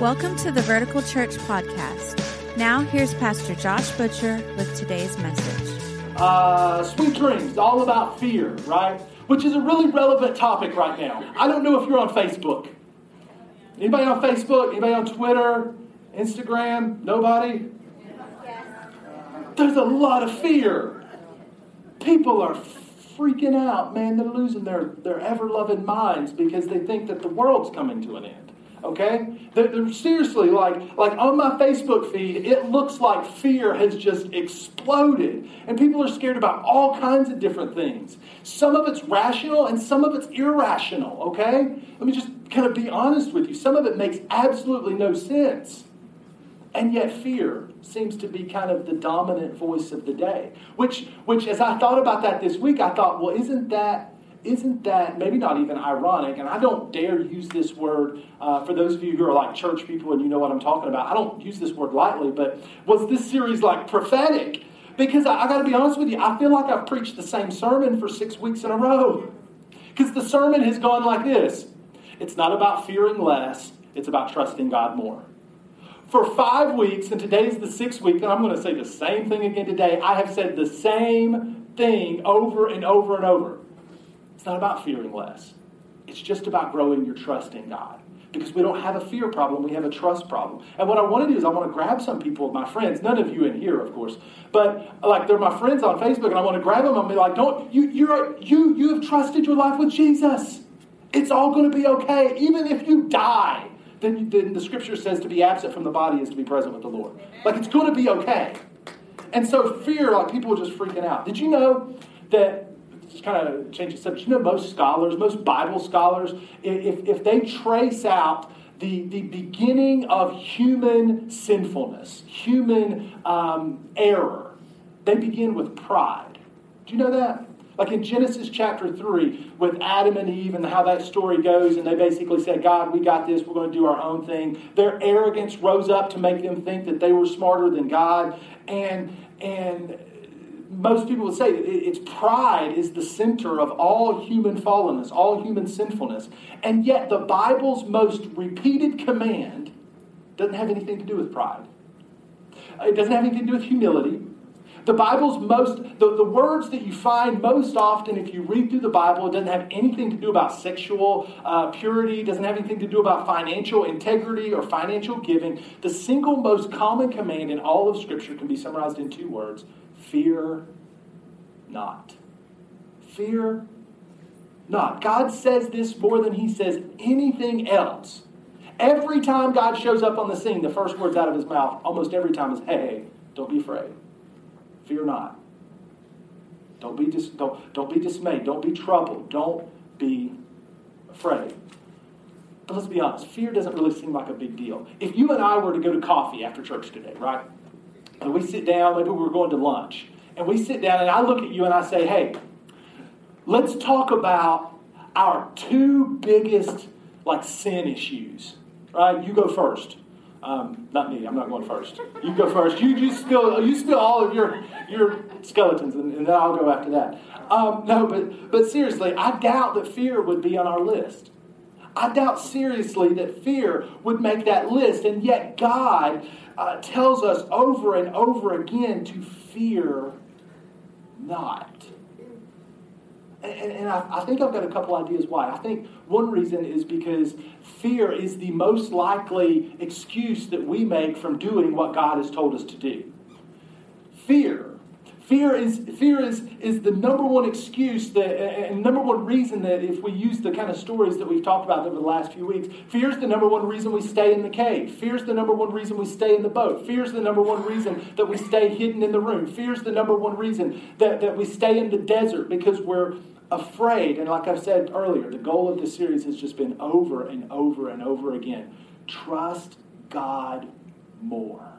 Welcome to the Vertical Church Podcast. Now, here's Pastor Josh Butcher with today's message. Uh, sweet dreams, all about fear, right? Which is a really relevant topic right now. I don't know if you're on Facebook. Anybody on Facebook? Anybody on Twitter? Instagram? Nobody? There's a lot of fear. People are freaking out, man. They're losing their, their ever loving minds because they think that the world's coming to an end. Okay? They're, they're seriously like, like on my Facebook feed, it looks like fear has just exploded. And people are scared about all kinds of different things. Some of it's rational and some of it's irrational. Okay? Let me just kind of be honest with you. Some of it makes absolutely no sense. And yet fear seems to be kind of the dominant voice of the day. Which, which as I thought about that this week, I thought, well, isn't that isn't that maybe not even ironic? And I don't dare use this word uh, for those of you who are like church people and you know what I'm talking about. I don't use this word lightly, but was this series like prophetic? Because I, I got to be honest with you, I feel like I've preached the same sermon for six weeks in a row. Because the sermon has gone like this it's not about fearing less, it's about trusting God more. For five weeks, and today's the sixth week, and I'm going to say the same thing again today. I have said the same thing over and over and over. It's not about fearing less. It's just about growing your trust in God. Because we don't have a fear problem, we have a trust problem. And what I want to do is I want to grab some people, my friends, none of you in here, of course, but like they're my friends on Facebook, and I want to grab them and be like, "Don't you? You're you you have trusted your life with Jesus. It's all going to be okay, even if you die." Then, then the scripture says to be absent from the body is to be present with the Lord. Like it's going to be okay. And so fear, like people are just freaking out. Did you know that kind of change the subject. You know, most scholars, most Bible scholars, if, if they trace out the, the beginning of human sinfulness, human um, error, they begin with pride. Do you know that? Like in Genesis chapter 3, with Adam and Eve and how that story goes, and they basically said, God, we got this, we're going to do our own thing. Their arrogance rose up to make them think that they were smarter than God. And, and most people would say it's pride is the center of all human fallenness, all human sinfulness. And yet, the Bible's most repeated command doesn't have anything to do with pride. It doesn't have anything to do with humility. The Bible's most, the, the words that you find most often if you read through the Bible, it doesn't have anything to do about sexual uh, purity, doesn't have anything to do about financial integrity or financial giving. The single most common command in all of Scripture can be summarized in two words Fear not. Fear not. God says this more than he says anything else. Every time God shows up on the scene, the first words out of his mouth, almost every time, is, hey, don't be afraid. Fear not. Don't be, dis- don't, don't be dismayed. Don't be troubled. Don't be afraid. But let's be honest, fear doesn't really seem like a big deal. If you and I were to go to coffee after church today, right? And we sit down, maybe we're going to lunch, and we sit down and I look at you and I say, hey, let's talk about our two biggest like sin issues. Right? You go first. Um, not me. I'm not going first. You go first. You, you spill you spill all of your your skeletons, and, and then I'll go after that. Um, no, but but seriously, I doubt that fear would be on our list. I doubt seriously that fear would make that list, and yet God uh, tells us over and over again to fear not. And, and I, I, think I've got a couple ideas why. I think one reason is because fear is the most likely excuse that we make from doing what God has told us to do. Fear Fear is, fear is, is the number one excuse that, and number one reason that if we use the kind of stories that we've talked about over the last few weeks, fear is the number one reason we stay in the cave. Fear is the number one reason we stay in the boat. Fear is the number one reason that we stay hidden in the room. Fear is the number one reason that, that we stay in the desert because we're afraid. And like I've said earlier, the goal of this series has just been over and over and over again. Trust God more.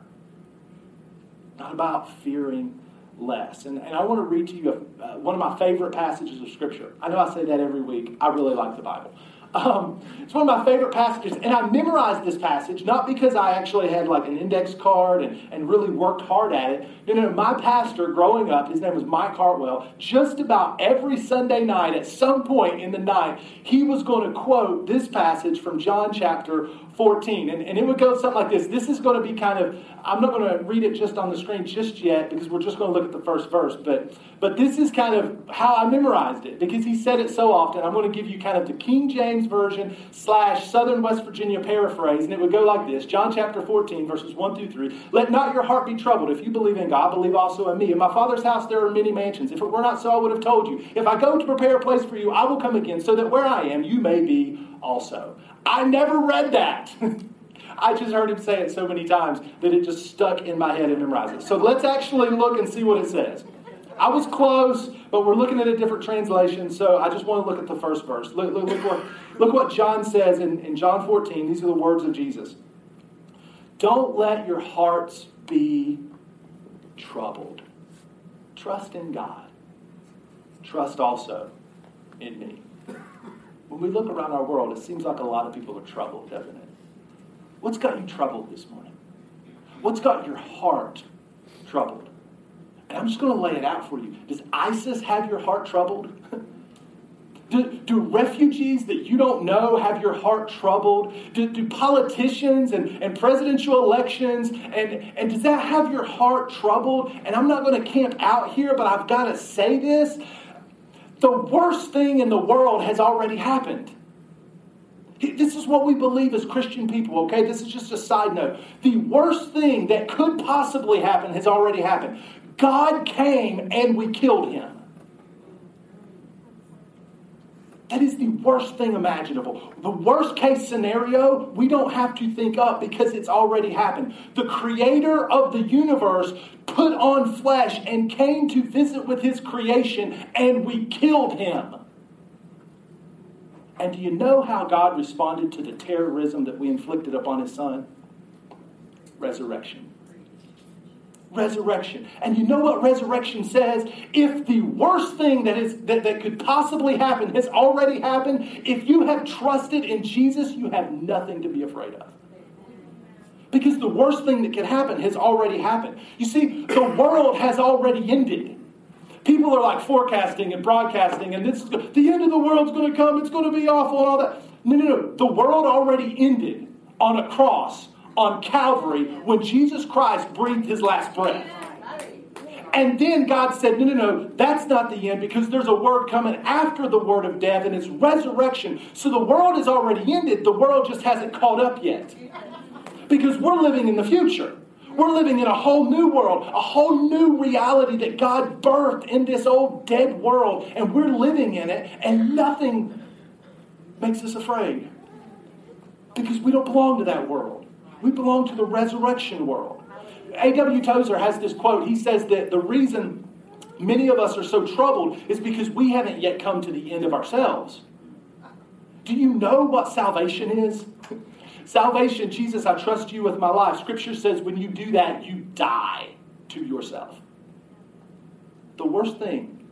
Not about fearing less. And, and I want to read to you a, uh, one of my favorite passages of Scripture. I know I say that every week. I really like the Bible. Um, it's one of my favorite passages, and I memorized this passage not because I actually had like an index card and, and really worked hard at it. You know, my pastor growing up, his name was Mike Hartwell, just about every Sunday night, at some point in the night, he was going to quote this passage from John chapter 14. And, and it would go something like this. This is going to be kind of, I'm not going to read it just on the screen just yet because we're just going to look at the first verse. But, but this is kind of how I memorized it because he said it so often. I'm going to give you kind of the King James Version slash Southern West Virginia paraphrase. And it would go like this John chapter 14, verses 1 through 3. Let not your heart be troubled. If you believe in God, believe also in me. In my Father's house there are many mansions. If it were not so, I would have told you. If I go to prepare a place for you, I will come again so that where I am, you may be also. I never read that. I just heard him say it so many times that it just stuck in my head and memorized it. So let's actually look and see what it says. I was close, but we're looking at a different translation, so I just want to look at the first verse. Look, look, look, what, look what John says in, in John 14. These are the words of Jesus. Don't let your hearts be troubled. Trust in God. Trust also in me. When we look around our world, it seems like a lot of people are troubled, doesn't it? What's got you troubled this morning? What's got your heart troubled? And I'm just going to lay it out for you. Does ISIS have your heart troubled? Do, do, refugees that you don't know have your heart troubled? Do, do politicians and, and presidential elections, and, and does that have your heart troubled? And I'm not going to camp out here, but I've got to say this. The worst thing in the world has already happened. This is what we believe as Christian people, okay? This is just a side note. The worst thing that could possibly happen has already happened. God came and we killed him. That is the worst thing imaginable. The worst case scenario, we don't have to think up because it's already happened. The creator of the universe put on flesh and came to visit with his creation, and we killed him. And do you know how God responded to the terrorism that we inflicted upon his son? Resurrection resurrection. And you know what resurrection says? If the worst thing that is that, that could possibly happen has already happened, if you have trusted in Jesus, you have nothing to be afraid of. Because the worst thing that could happen has already happened. You see, the world has already ended. People are like forecasting and broadcasting, and this is the end of the world's going to come. It's going to be awful and all that. No, no, no. The world already ended on a cross on Calvary when Jesus Christ breathed his last breath. And then God said, No, no, no, that's not the end because there's a word coming after the word of death and it's resurrection. So the world is already ended. The world just hasn't caught up yet. Because we're living in the future. We're living in a whole new world, a whole new reality that God birthed in this old dead world. And we're living in it, and nothing makes us afraid because we don't belong to that world. We belong to the resurrection world. A.W. Tozer has this quote. He says that the reason many of us are so troubled is because we haven't yet come to the end of ourselves. Do you know what salvation is? salvation, Jesus, I trust you with my life. Scripture says when you do that, you die to yourself. The worst thing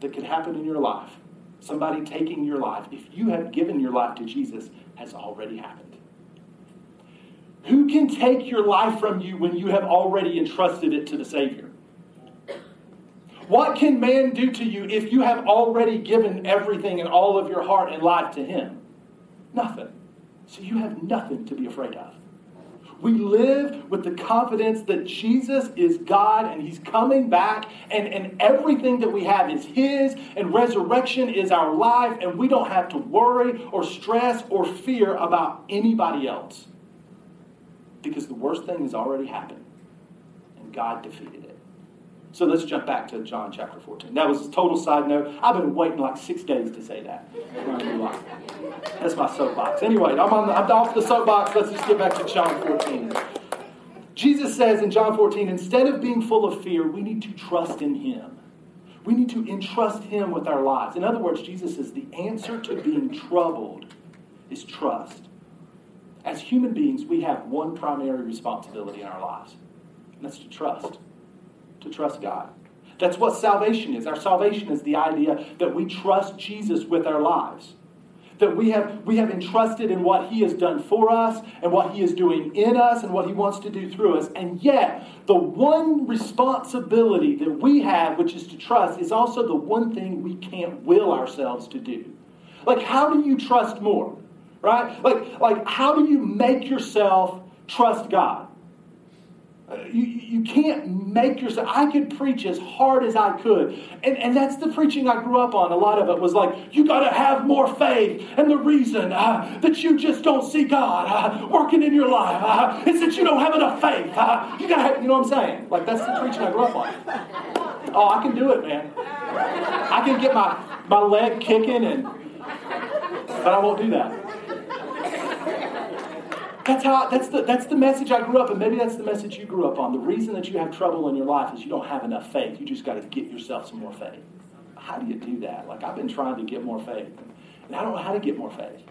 that could happen in your life, somebody taking your life, if you have given your life to Jesus, has already happened. Who can take your life from you when you have already entrusted it to the Savior? What can man do to you if you have already given everything and all of your heart and life to him? Nothing. So you have nothing to be afraid of. We live with the confidence that Jesus is God and He's coming back, and, and everything that we have is His, and resurrection is our life, and we don't have to worry or stress or fear about anybody else because the worst thing has already happened and God defeated it. So let's jump back to John chapter 14. That was a total side note. I've been waiting like six days to say that. That's my soapbox. Anyway, I'm, on the, I'm off the soapbox. Let's just get back to John 14. Jesus says in John 14, instead of being full of fear, we need to trust in Him. We need to entrust Him with our lives. In other words, Jesus says the answer to being troubled is trust as human beings, we have one primary responsibility in our lives, and that's to trust. To trust God. That's what salvation is. Our salvation is the idea that we trust Jesus with our lives. that we have, we have entrusted in what He has done for us and what He is doing in us and what He wants to do through us. And yet, the one responsibility that we have, which is to trust, is also the one thing we can't will ourselves to do. Like, how do you trust more? Right? Like, like how do you make yourself trust God? You, you can't make yourself. I could preach as hard as I could. And, and that's the preaching I grew up on. A lot of it was like, you got to have more faith. And the reason uh, that you just don't see God uh, working in your life uh, is that you don't have enough faith. Uh, you got to you know what I'm saying? Like, that's the preaching I grew up on. Oh, I can do it, man. I can get my, my leg kicking, and but I won't do that. That's how that's the that's the message I grew up and maybe that's the message you grew up on. The reason that you have trouble in your life is you don't have enough faith. You just got to get yourself some more faith. How do you do that? Like I've been trying to get more faith. And I don't know how to get more faith.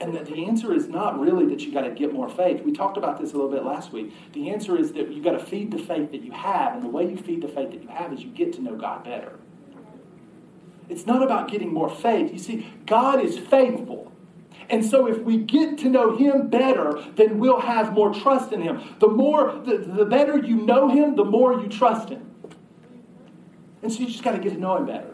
And the answer is not really that you got to get more faith. We talked about this a little bit last week. The answer is that you got to feed the faith that you have, and the way you feed the faith that you have is you get to know God better. It's not about getting more faith. You see, God is faithful. And so, if we get to know Him better, then we'll have more trust in Him. The more, the, the better you know Him, the more you trust Him. And so, you just got to get to know Him better.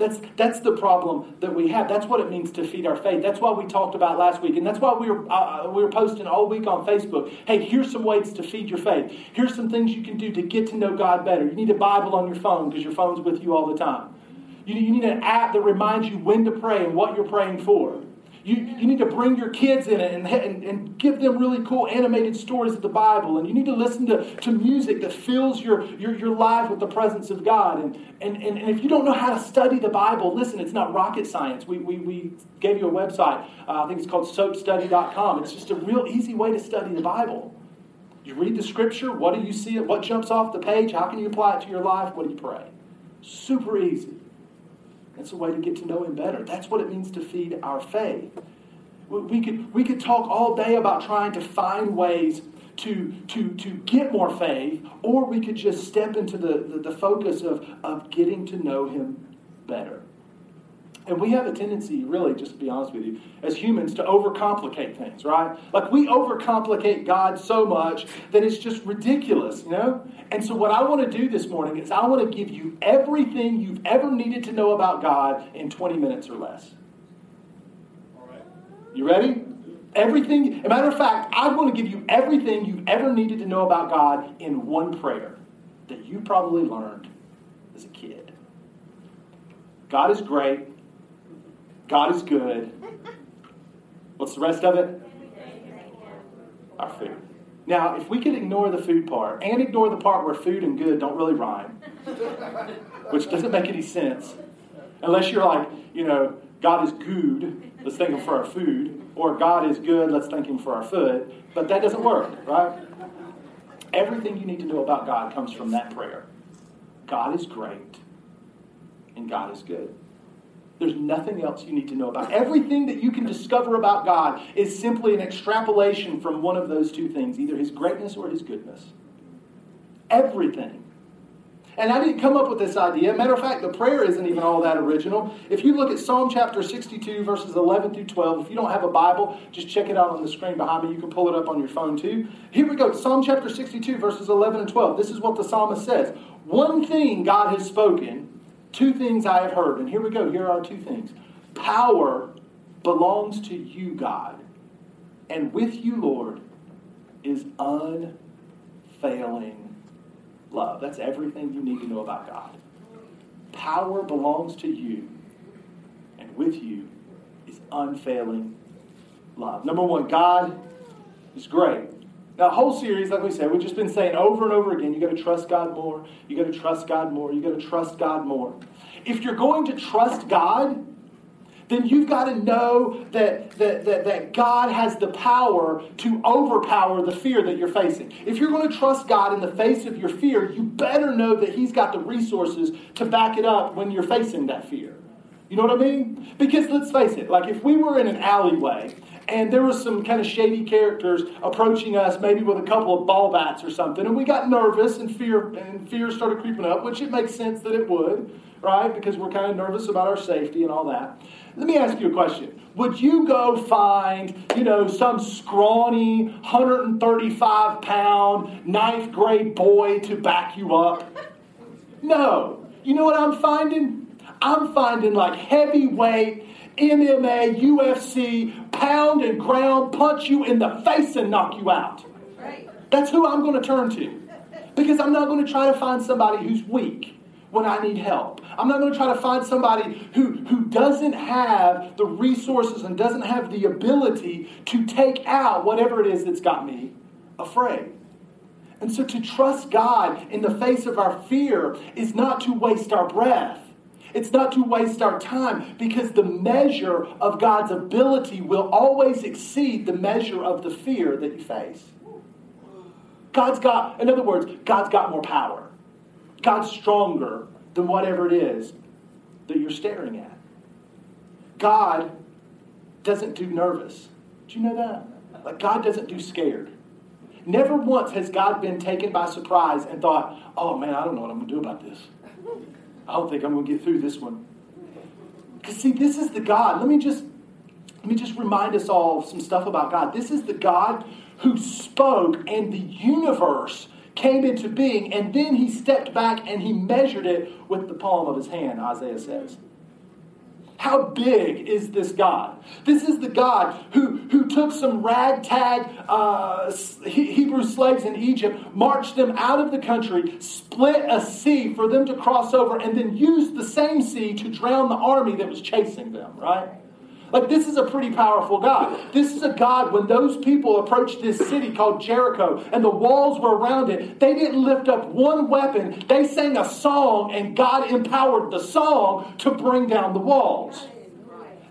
That's, that's the problem that we have. That's what it means to feed our faith. That's why we talked about last week. And that's why we were, uh, uh, we were posting all week on Facebook. Hey, here's some ways to feed your faith. Here's some things you can do to get to know God better. You need a Bible on your phone because your phone's with you all the time. You, you need an app that reminds you when to pray and what you're praying for. You, you need to bring your kids in and, and, and give them really cool animated stories of the Bible. And you need to listen to, to music that fills your, your, your life with the presence of God. And, and, and, and if you don't know how to study the Bible, listen, it's not rocket science. We, we, we gave you a website. Uh, I think it's called soapstudy.com. It's just a real easy way to study the Bible. You read the scripture. What do you see? What jumps off the page? How can you apply it to your life? What do you pray? Super easy. It's a way to get to know Him better. That's what it means to feed our faith. We could, we could talk all day about trying to find ways to, to, to get more faith, or we could just step into the, the, the focus of, of getting to know Him better. And we have a tendency, really, just to be honest with you, as humans to overcomplicate things, right? Like we overcomplicate God so much that it's just ridiculous, you know? And so, what I want to do this morning is I want to give you everything you've ever needed to know about God in 20 minutes or less. All right. You ready? Everything, a matter of fact, I want to give you everything you've ever needed to know about God in one prayer that you probably learned as a kid. God is great. God is good. What's the rest of it? Our food. Now, if we could ignore the food part and ignore the part where food and good don't really rhyme, which doesn't make any sense, unless you're like, you know, God is good, let's thank Him for our food, or God is good, let's thank Him for our food, but that doesn't work, right? Everything you need to know about God comes from that prayer. God is great, and God is good. There's nothing else you need to know about. Everything that you can discover about God is simply an extrapolation from one of those two things, either his greatness or his goodness. Everything. And I didn't come up with this idea. Matter of fact, the prayer isn't even all that original. If you look at Psalm chapter 62, verses 11 through 12, if you don't have a Bible, just check it out on the screen behind me. You can pull it up on your phone too. Here we go Psalm chapter 62, verses 11 and 12. This is what the psalmist says One thing God has spoken Two things I have heard, and here we go. Here are two things. Power belongs to you, God, and with you, Lord, is unfailing love. That's everything you need to know about God. Power belongs to you, and with you is unfailing love. Number one, God is great. Now, the whole series, like we said, we've just been saying over and over again you got to trust God more, you got to trust God more, you got to trust God more. If you're going to trust God, then you've got to know that, that, that, that, God has the power to overpower the fear that you're facing. If you're going to trust God in the face of your fear, you better know that He's got the resources to back it up when you're facing that fear. You know what I mean? Because let's face it, like if we were in an alleyway and there was some kind of shady characters approaching us, maybe with a couple of ball bats or something, and we got nervous and fear and fear started creeping up, which it makes sense that it would, right? Because we're kind of nervous about our safety and all that. Let me ask you a question. Would you go find, you know, some scrawny, 135 pound, ninth grade boy to back you up? No. You know what I'm finding? I'm finding like heavyweight, MMA, UFC, pound and ground, punch you in the face and knock you out. That's who I'm going to turn to. Because I'm not going to try to find somebody who's weak when I need help. I'm not going to try to find somebody who, who doesn't have the resources and doesn't have the ability to take out whatever it is that's got me afraid. And so to trust God in the face of our fear is not to waste our breath. It's not to waste our time because the measure of God's ability will always exceed the measure of the fear that you face. God's got, in other words, God's got more power. God's stronger than whatever it is that you're staring at. God doesn't do nervous. Do you know that? Like, God doesn't do scared. Never once has God been taken by surprise and thought, oh man, I don't know what I'm going to do about this. I don't think I'm going to get through this one. Because, see, this is the God. Let me just. Let me just remind us all some stuff about God. This is the God who spoke, and the universe came into being, and then he stepped back and he measured it with the palm of his hand, Isaiah says. How big is this God? This is the God who, who took some ragtag uh, Hebrew slaves in Egypt, marched them out of the country, split a sea for them to cross over, and then used the same sea to drown the army that was chasing them, right? Like, this is a pretty powerful God. This is a God, when those people approached this city called Jericho and the walls were around it, they didn't lift up one weapon. They sang a song, and God empowered the song to bring down the walls.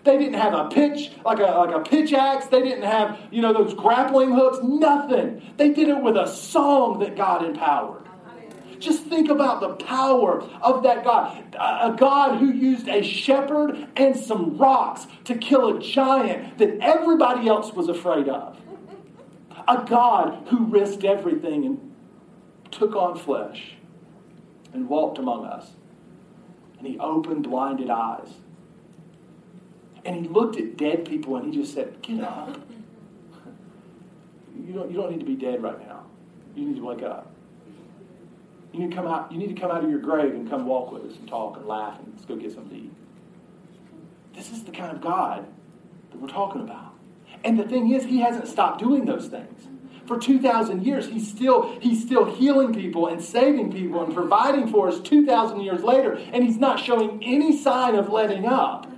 They didn't have a pitch, like a, like a pitch axe. They didn't have, you know, those grappling hooks. Nothing. They did it with a song that God empowered. Just think about the power of that God. A God who used a shepherd and some rocks to kill a giant that everybody else was afraid of. A God who risked everything and took on flesh and walked among us. And he opened blinded eyes. And he looked at dead people and he just said, Get up. You don't, you don't need to be dead right now. You need to wake up. You need to come out, you need to come out of your grave and come walk with us and talk and laugh and let's go get something to eat. This is the kind of God that we're talking about. And the thing is, he hasn't stopped doing those things. For 2,000 years, he's still, he's still healing people and saving people and providing for us 2,000 years later, and he's not showing any sign of letting up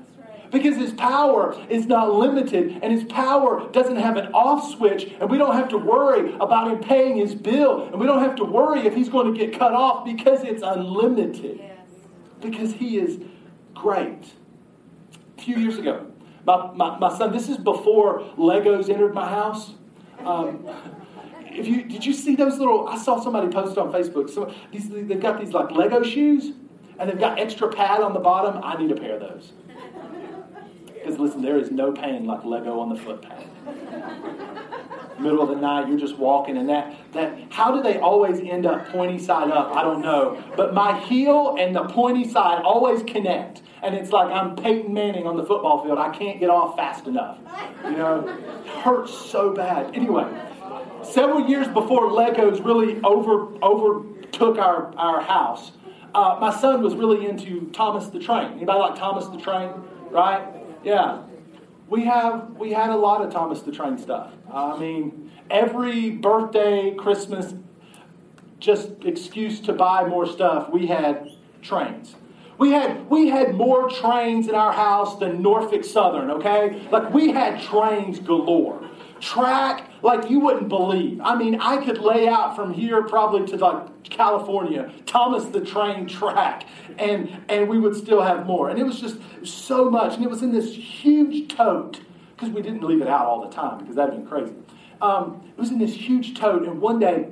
because his power is not limited and his power doesn't have an off switch and we don't have to worry about him paying his bill and we don't have to worry if he's going to get cut off because it's unlimited. Yes. because he is great. A few years ago my, my, my son this is before legos entered my house. Um, if you did you see those little i saw somebody post on facebook so these, they've got these like lego shoes and they've got extra pad on the bottom. I need a pair of those because listen, there is no pain like Lego on the footpath. Middle of the night, you're just walking, and that that how do they always end up pointy side up? I don't know. But my heel and the pointy side always connect. And it's like I'm Peyton Manning on the football field. I can't get off fast enough. You know? It hurts so bad. Anyway, several years before Legos really over overtook our, our house, uh, my son was really into Thomas the Train. Anybody like Thomas the Train? Right? Yeah. We have we had a lot of Thomas the Train stuff. I mean, every birthday, Christmas, just excuse to buy more stuff, we had trains. We had we had more trains in our house than Norfolk Southern, okay? Like we had trains galore. Track like you wouldn't believe. I mean, I could lay out from here probably to like California, Thomas the Train track, and and we would still have more. And it was just so much, and it was in this huge tote because we didn't leave it out all the time because that'd been crazy. Um, it was in this huge tote, and one day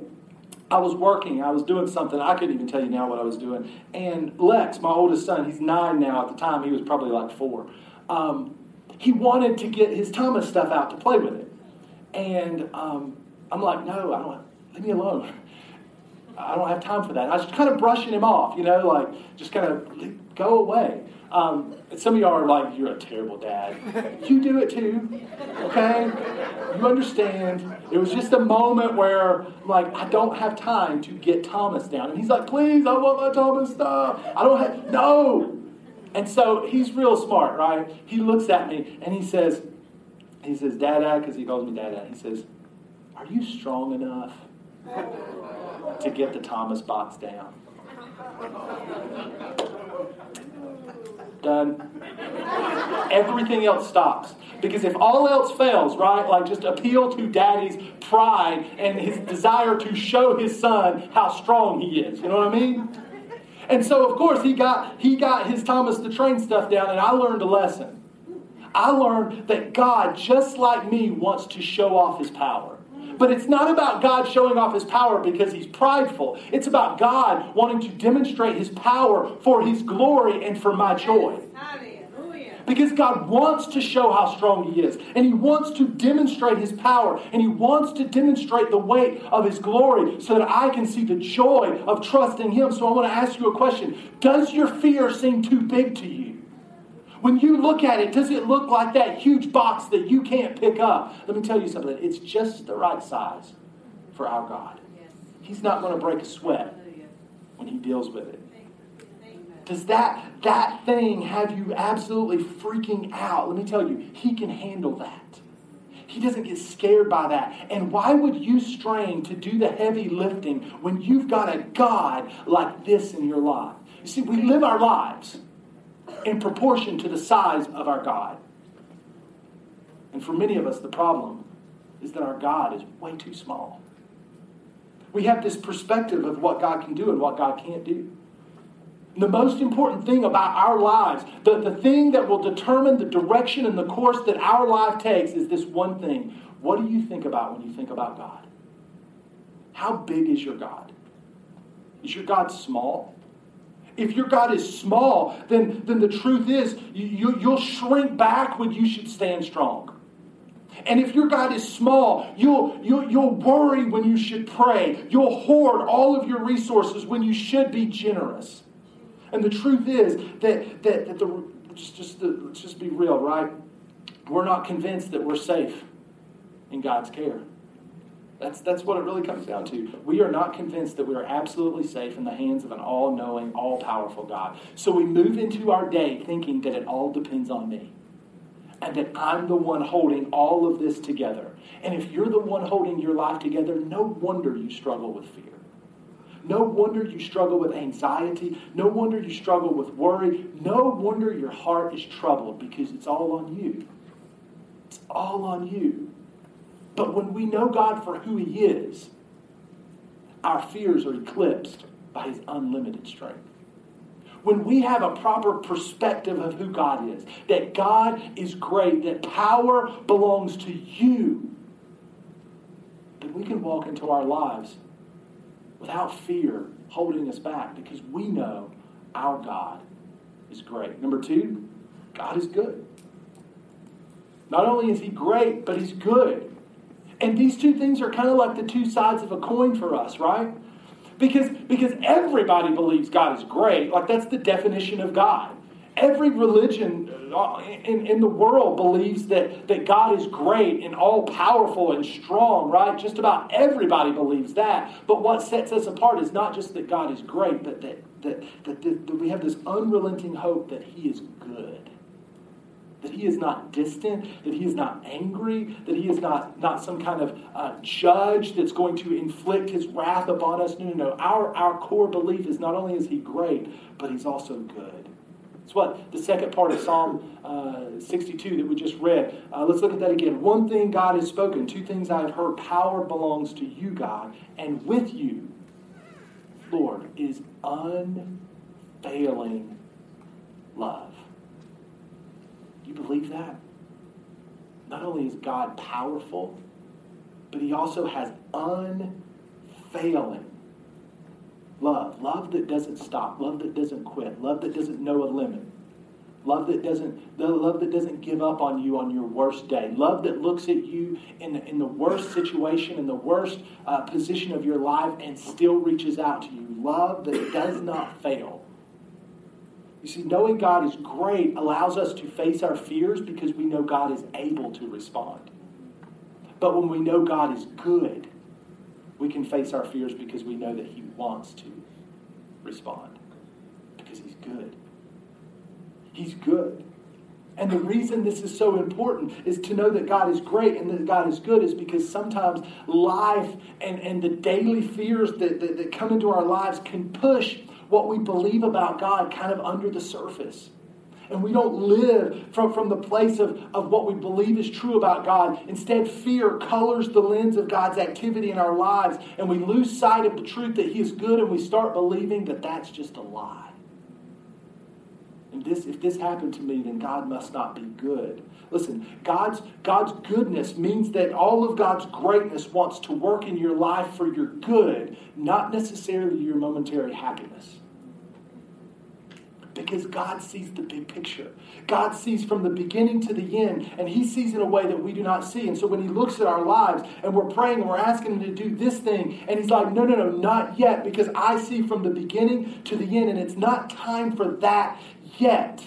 I was working, I was doing something. I couldn't even tell you now what I was doing. And Lex, my oldest son, he's nine now. At the time, he was probably like four. Um, he wanted to get his Thomas stuff out to play with it. And um, I'm like, no, I don't, leave me alone. I don't have time for that. I was kind of brushing him off, you know, like just kind of Go away. Um, some of y'all are like, you're a terrible dad. You do it too, okay? You understand. It was just a moment where, I'm like, I don't have time to get Thomas down. And he's like, please, I want my Thomas stuff. I don't have, no. And so he's real smart, right? He looks at me and he says, he says, Dada, because he calls me Dada. He says, are you strong enough to get the Thomas box down? Done. Everything else stops. Because if all else fails, right, like just appeal to daddy's pride and his desire to show his son how strong he is. You know what I mean? And so of course he got he got his Thomas the Train stuff down, and I learned a lesson. I learned that God, just like me, wants to show off his power. But it's not about God showing off his power because he's prideful. It's about God wanting to demonstrate his power for his glory and for my joy. Because God wants to show how strong He is. And He wants to demonstrate His power. And He wants to demonstrate the weight of His glory so that I can see the joy of trusting Him. So I want to ask you a question Does your fear seem too big to you? When you look at it, does it look like that huge box that you can't pick up? Let me tell you something. It's just the right size for our God. He's not going to break a sweat when He deals with it. Does that, that thing have you absolutely freaking out? Let me tell you, He can handle that. He doesn't get scared by that. And why would you strain to do the heavy lifting when you've got a God like this in your life? You see, we live our lives in proportion to the size of our God. And for many of us, the problem is that our God is way too small. We have this perspective of what God can do and what God can't do. The most important thing about our lives, the, the thing that will determine the direction and the course that our life takes, is this one thing. What do you think about when you think about God? How big is your God? Is your God small? If your God is small, then, then the truth is you, you, will shrink back when you should stand strong. And if your God is small, you'll, you'll, you'll worry when you should pray. You'll hoard all of your resources when you should be generous. And the truth is that, that, that the, just, just, the, just be real, right? We're not convinced that we're safe in God's care. That's, that's what it really comes down to. We are not convinced that we are absolutely safe in the hands of an all knowing, all powerful God. So we move into our day thinking that it all depends on me and that I'm the one holding all of this together. And if you're the one holding your life together, no wonder you struggle with fear. No wonder you struggle with anxiety. No wonder you struggle with worry. No wonder your heart is troubled because it's all on you. It's all on you. But when we know God for who He is, our fears are eclipsed by His unlimited strength. When we have a proper perspective of who God is, that God is great, that power belongs to you, then we can walk into our lives without fear holding us back because we know our God is great. Number two, God is good. Not only is He great, but He's good. And these two things are kind of like the two sides of a coin for us, right? Because, because everybody believes God is great. Like, that's the definition of God. Every religion uh, in, in the world believes that, that God is great and all powerful and strong, right? Just about everybody believes that. But what sets us apart is not just that God is great, but that, that, that, that, that we have this unrelenting hope that He is good that he is not distant, that he is not angry, that he is not, not some kind of uh, judge that's going to inflict his wrath upon us. No, no, no. Our, our core belief is not only is he great, but he's also good. It's what the second part of Psalm uh, 62 that we just read. Uh, let's look at that again. One thing God has spoken, two things I have heard. Power belongs to you, God, and with you, Lord, is unfailing love. You believe that? Not only is God powerful, but he also has unfailing love. Love that doesn't stop, love that doesn't quit, love that doesn't know a limit. Love that doesn't the love that doesn't give up on you on your worst day. Love that looks at you in the, in the worst situation, in the worst uh, position of your life, and still reaches out to you. Love that does not fail. You see, knowing God is great allows us to face our fears because we know God is able to respond. But when we know God is good, we can face our fears because we know that He wants to respond. Because He's good. He's good. And the reason this is so important is to know that God is great and that God is good is because sometimes life and, and the daily fears that, that, that come into our lives can push what we believe about God kind of under the surface. And we don't live from, from the place of, of what we believe is true about God. Instead, fear colors the lens of God's activity in our lives, and we lose sight of the truth that He is good, and we start believing that that's just a lie. And this, if this happened to me, then God must not be good. Listen, God's, God's goodness means that all of God's greatness wants to work in your life for your good, not necessarily your momentary happiness. Because God sees the big picture. God sees from the beginning to the end, and He sees in a way that we do not see. And so when He looks at our lives and we're praying and we're asking Him to do this thing, and He's like, no, no, no, not yet, because I see from the beginning to the end, and it's not time for that yet.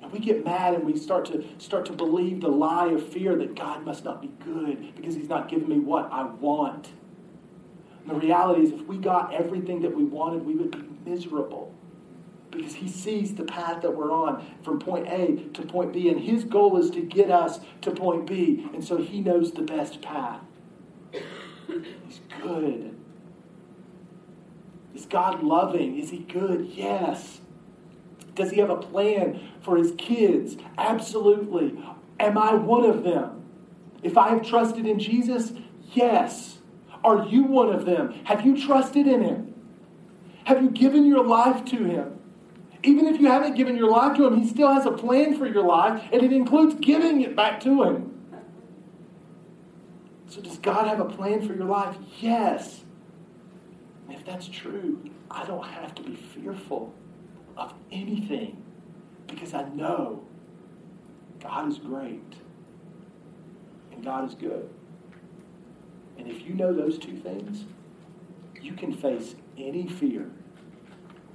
And we get mad and we start to start to believe the lie of fear that God must not be good because He's not giving me what I want. And the reality is, if we got everything that we wanted, we would be miserable because he sees the path that we're on from point A to point B, and his goal is to get us to point B, and so he knows the best path. He's good. Is God loving? Is he good? Yes. Does he have a plan for his kids? Absolutely. Am I one of them? If I have trusted in Jesus, yes. Are you one of them? Have you trusted in him? Have you given your life to him? Even if you haven't given your life to him, he still has a plan for your life, and it includes giving it back to him. So, does God have a plan for your life? Yes. And if that's true, I don't have to be fearful of anything because I know God is great and God is good. And if you know those two things, you can face any fear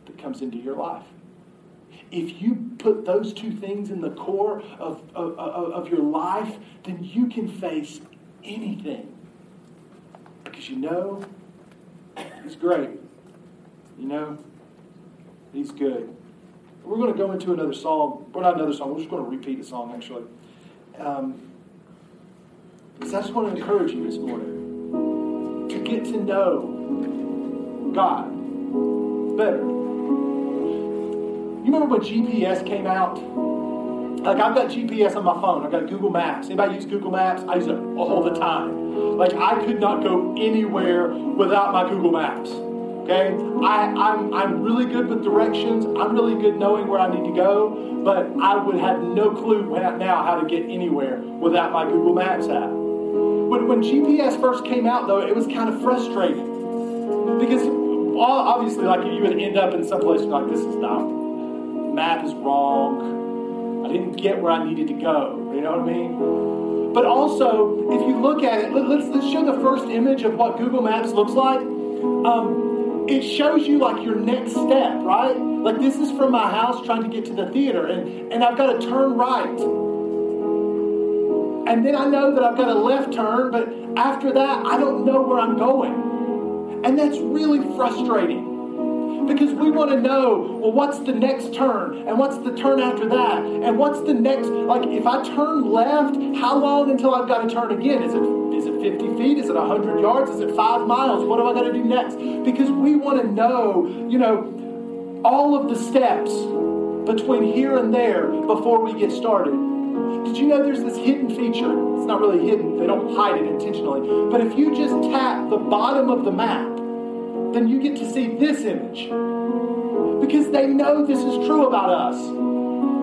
that comes into your life. If you put those two things in the core of, of, of your life, then you can face anything. Because you know He's great. You know He's good. We're going to go into another song. Well, not another song. We're just going to repeat a song, actually. Um, because I just want to encourage you this morning to get to know God better. You remember when GPS came out? Like I've got GPS on my phone. I've got Google Maps. Anybody use Google Maps? I use it all the time. Like I could not go anywhere without my Google Maps. Okay? I, I'm, I'm really good with directions. I'm really good knowing where I need to go, but I would have no clue now how to get anywhere without my Google Maps app. When, when GPS first came out, though, it was kind of frustrating. Because obviously, like you would end up in some place like, this is not, map is wrong. I didn't get where I needed to go. You know what I mean? But also, if you look at it, let, us let's show the first image of what Google Maps looks like. Um, it shows you like your next step, right? Like this is from my house trying to get to the theater, and, and I've got to turn right. And then I know that I've got a left turn, but after that, I don't know where I'm going. And that's really frustrating because we want to know well what's the next turn and what's the turn after that? And what's the next like if i turn left how long until i've got to turn again? Is it is it 50 feet? Is it 100 yards? Is it five miles? What do i to do next? Because we want to know you know all of the steps between here and there before we get started. Did you know there's this hidden feature? It's not really hidden. They don't hide it intentionally. But if you just tap the bottom of the map then you get to see this image. Because they know this is true about us.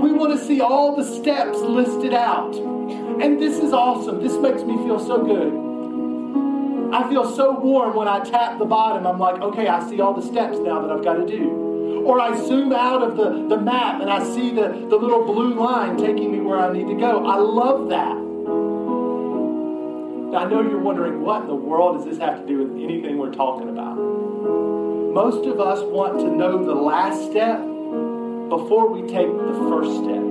We want to see all the steps listed out. And this is awesome. This makes me feel so good. I feel so warm when I tap the bottom. I'm like, okay, I see all the steps now that I've got to do. Or I zoom out of the, the map and I see the, the little blue line taking me where I need to go. I love that. Now, I know you're wondering, what in the world does this have to do with anything we're talking about? Most of us want to know the last step before we take the first step.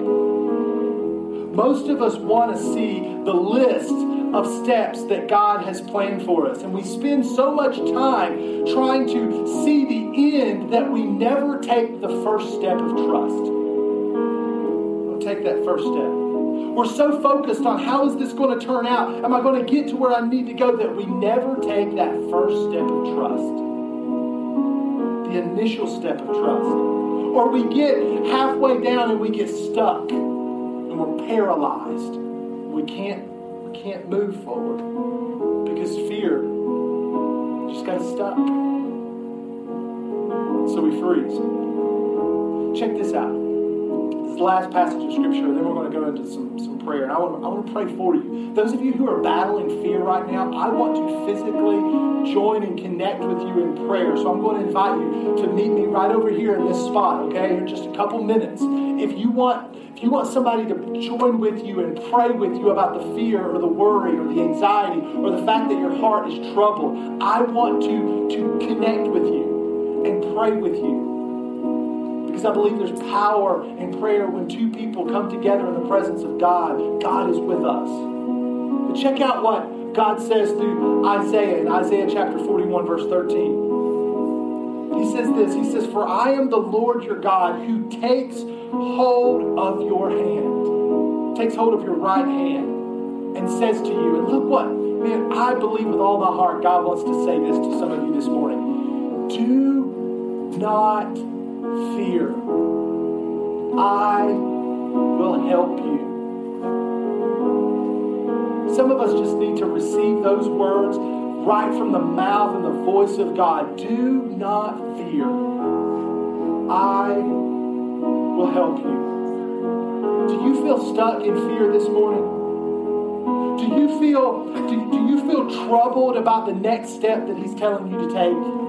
Most of us want to see the list of steps that God has planned for us. And we spend so much time trying to see the end that we never take the first step of trust. We'll take that first step. We're so focused on how is this going to turn out? Am I going to get to where I need to go that we never take that first step of trust. The initial step of trust. Or we get halfway down and we get stuck and we're paralyzed. We can't we can't move forward because fear just got stuck. So we freeze. Check this out last passage of Scripture, and then we're going to go into some, some prayer. And I want, I want to pray for you. Those of you who are battling fear right now, I want to physically join and connect with you in prayer. So I'm going to invite you to meet me right over here in this spot, okay, in just a couple minutes. If you want, if you want somebody to join with you and pray with you about the fear or the worry or the anxiety or the fact that your heart is troubled, I want to, to connect with you and pray with you. Because I believe there's power in prayer when two people come together in the presence of God. God is with us. But check out what God says through Isaiah in Isaiah chapter 41, verse 13. He says this He says, For I am the Lord your God who takes hold of your hand, takes hold of your right hand, and says to you, and look what, man, I believe with all my heart God wants to say this to some of you this morning. Do not fear. I will help you. Some of us just need to receive those words right from the mouth and the voice of God. Do not fear. I will help you. Do you feel stuck in fear this morning? Do you feel do, do you feel troubled about the next step that he's telling you to take?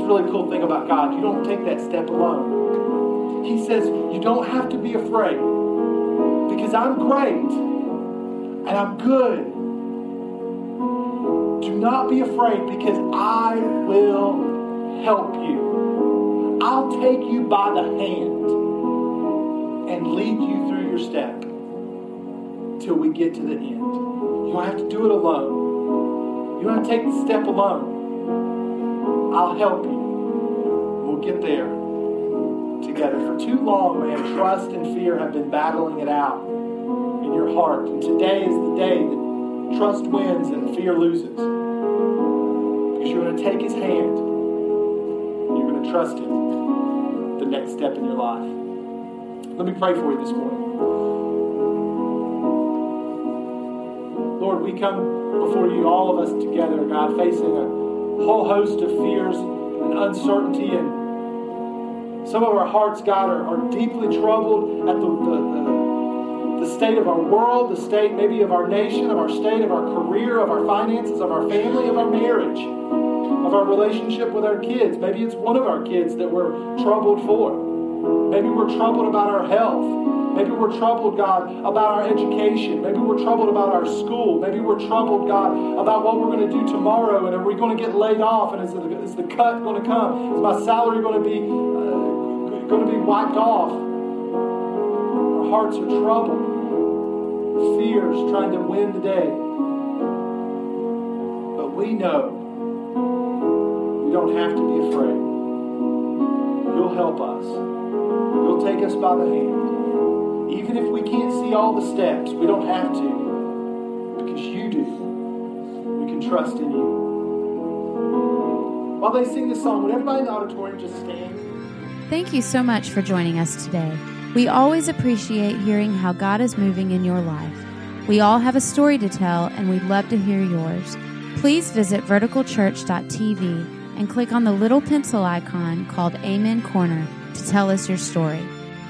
Really cool thing about God. You don't take that step alone. He says, You don't have to be afraid because I'm great and I'm good. Do not be afraid because I will help you. I'll take you by the hand and lead you through your step till we get to the end. You don't have to do it alone. You don't have to take the step alone. I'll help you we'll get there together. For too long, man, trust and fear have been battling it out in your heart. And today is the day that trust wins and fear loses. Because you're going to take his hand. and You're going to trust him the next step in your life. Let me pray for you this morning. Lord, we come before you, all of us together, God, facing a whole host of fears and uncertainty and some of our hearts, God, are, are deeply troubled at the, the, the, the state of our world, the state maybe of our nation, of our state, of our career, of our finances, of our family, of our marriage, of our relationship with our kids. Maybe it's one of our kids that we're troubled for. Maybe we're troubled about our health. Maybe we're troubled, God, about our education. Maybe we're troubled about our school. Maybe we're troubled, God, about what we're going to do tomorrow. And are we going to get laid off? And is the, is the cut going to come? Is my salary going to be uh, going to be wiped off. Our hearts are troubled. Fears trying to win the day. But we know we don't have to be afraid. You'll help us. You'll take us by the hand. Even if we can't see all the steps, we don't have to. Because you do. We can trust in you. While they sing this song, would everybody in the auditorium just stand? Thank you so much for joining us today. We always appreciate hearing how God is moving in your life. We all have a story to tell, and we'd love to hear yours. Please visit verticalchurch.tv and click on the little pencil icon called Amen Corner to tell us your story.